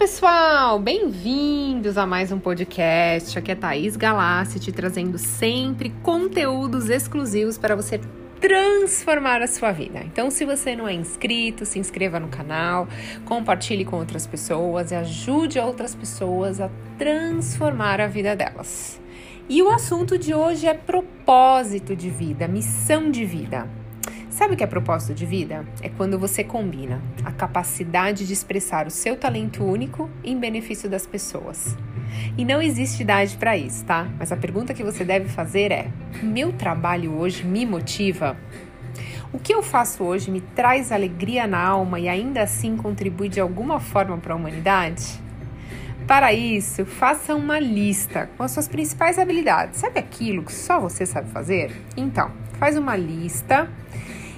pessoal! Bem-vindos a mais um podcast. Aqui é Thaís Galassi te trazendo sempre conteúdos exclusivos para você transformar a sua vida. Então, se você não é inscrito, se inscreva no canal, compartilhe com outras pessoas e ajude outras pessoas a transformar a vida delas. E o assunto de hoje é propósito de vida, missão de vida. Sabe o que é propósito de vida? É quando você combina a capacidade de expressar o seu talento único em benefício das pessoas. E não existe idade para isso, tá? Mas a pergunta que você deve fazer é: meu trabalho hoje me motiva? O que eu faço hoje me traz alegria na alma e ainda assim contribui de alguma forma para a humanidade? Para isso, faça uma lista com as suas principais habilidades. Sabe aquilo que só você sabe fazer? Então, faz uma lista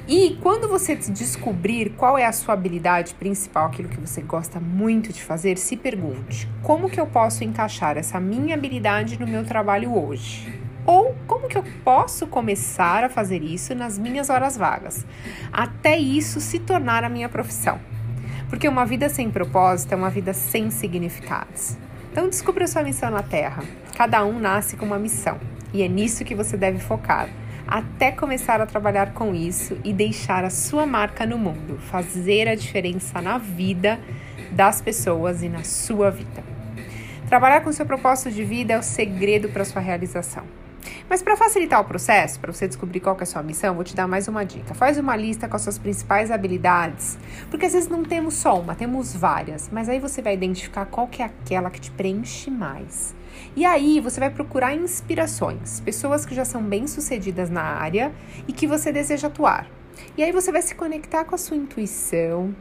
e quando você descobrir qual é a sua habilidade principal, aquilo que você gosta muito de fazer, se pergunte: como que eu posso encaixar essa minha habilidade no meu trabalho hoje? Ou como que eu posso começar a fazer isso nas minhas horas vagas, até isso se tornar a minha profissão? Porque uma vida sem propósito é uma vida sem significados. Então descubra sua missão na Terra. Cada um nasce com uma missão e é nisso que você deve focar até começar a trabalhar com isso e deixar a sua marca no mundo, fazer a diferença na vida das pessoas e na sua vida. Trabalhar com seu propósito de vida é o segredo para sua realização. Mas para facilitar o processo, para você descobrir qual é a sua missão, vou te dar mais uma dica. Faz uma lista com as suas principais habilidades, porque às vezes não temos só uma, temos várias, mas aí você vai identificar qual que é aquela que te preenche mais. E aí você vai procurar inspirações, pessoas que já são bem-sucedidas na área e que você deseja atuar. E aí você vai se conectar com a sua intuição,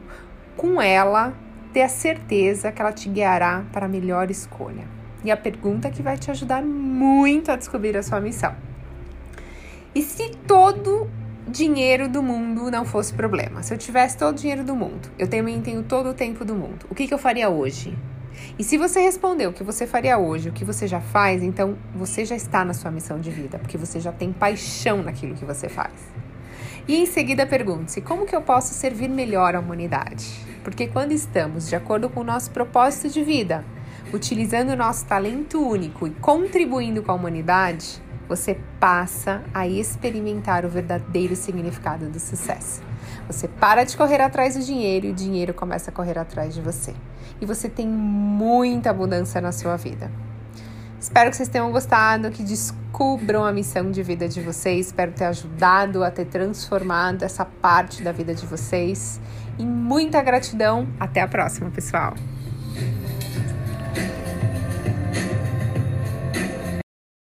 com ela, ter a certeza que ela te guiará para a melhor escolha. E a pergunta que vai te ajudar muito a descobrir a sua missão. E se todo dinheiro do mundo não fosse problema? Se eu tivesse todo o dinheiro do mundo, eu também tenho todo o tempo do mundo, o que, que eu faria hoje? E se você respondeu o que você faria hoje, o que você já faz, então você já está na sua missão de vida, porque você já tem paixão naquilo que você faz. E em seguida pergunte-se: como que eu posso servir melhor à humanidade? Porque quando estamos de acordo com o nosso propósito de vida, utilizando o nosso talento único e contribuindo com a humanidade, você passa a experimentar o verdadeiro significado do sucesso. Você para de correr atrás do dinheiro e o dinheiro começa a correr atrás de você. E você tem muita mudança na sua vida. Espero que vocês tenham gostado, que descubram a missão de vida de vocês. Espero ter ajudado a ter transformado essa parte da vida de vocês. E muita gratidão. Até a próxima, pessoal!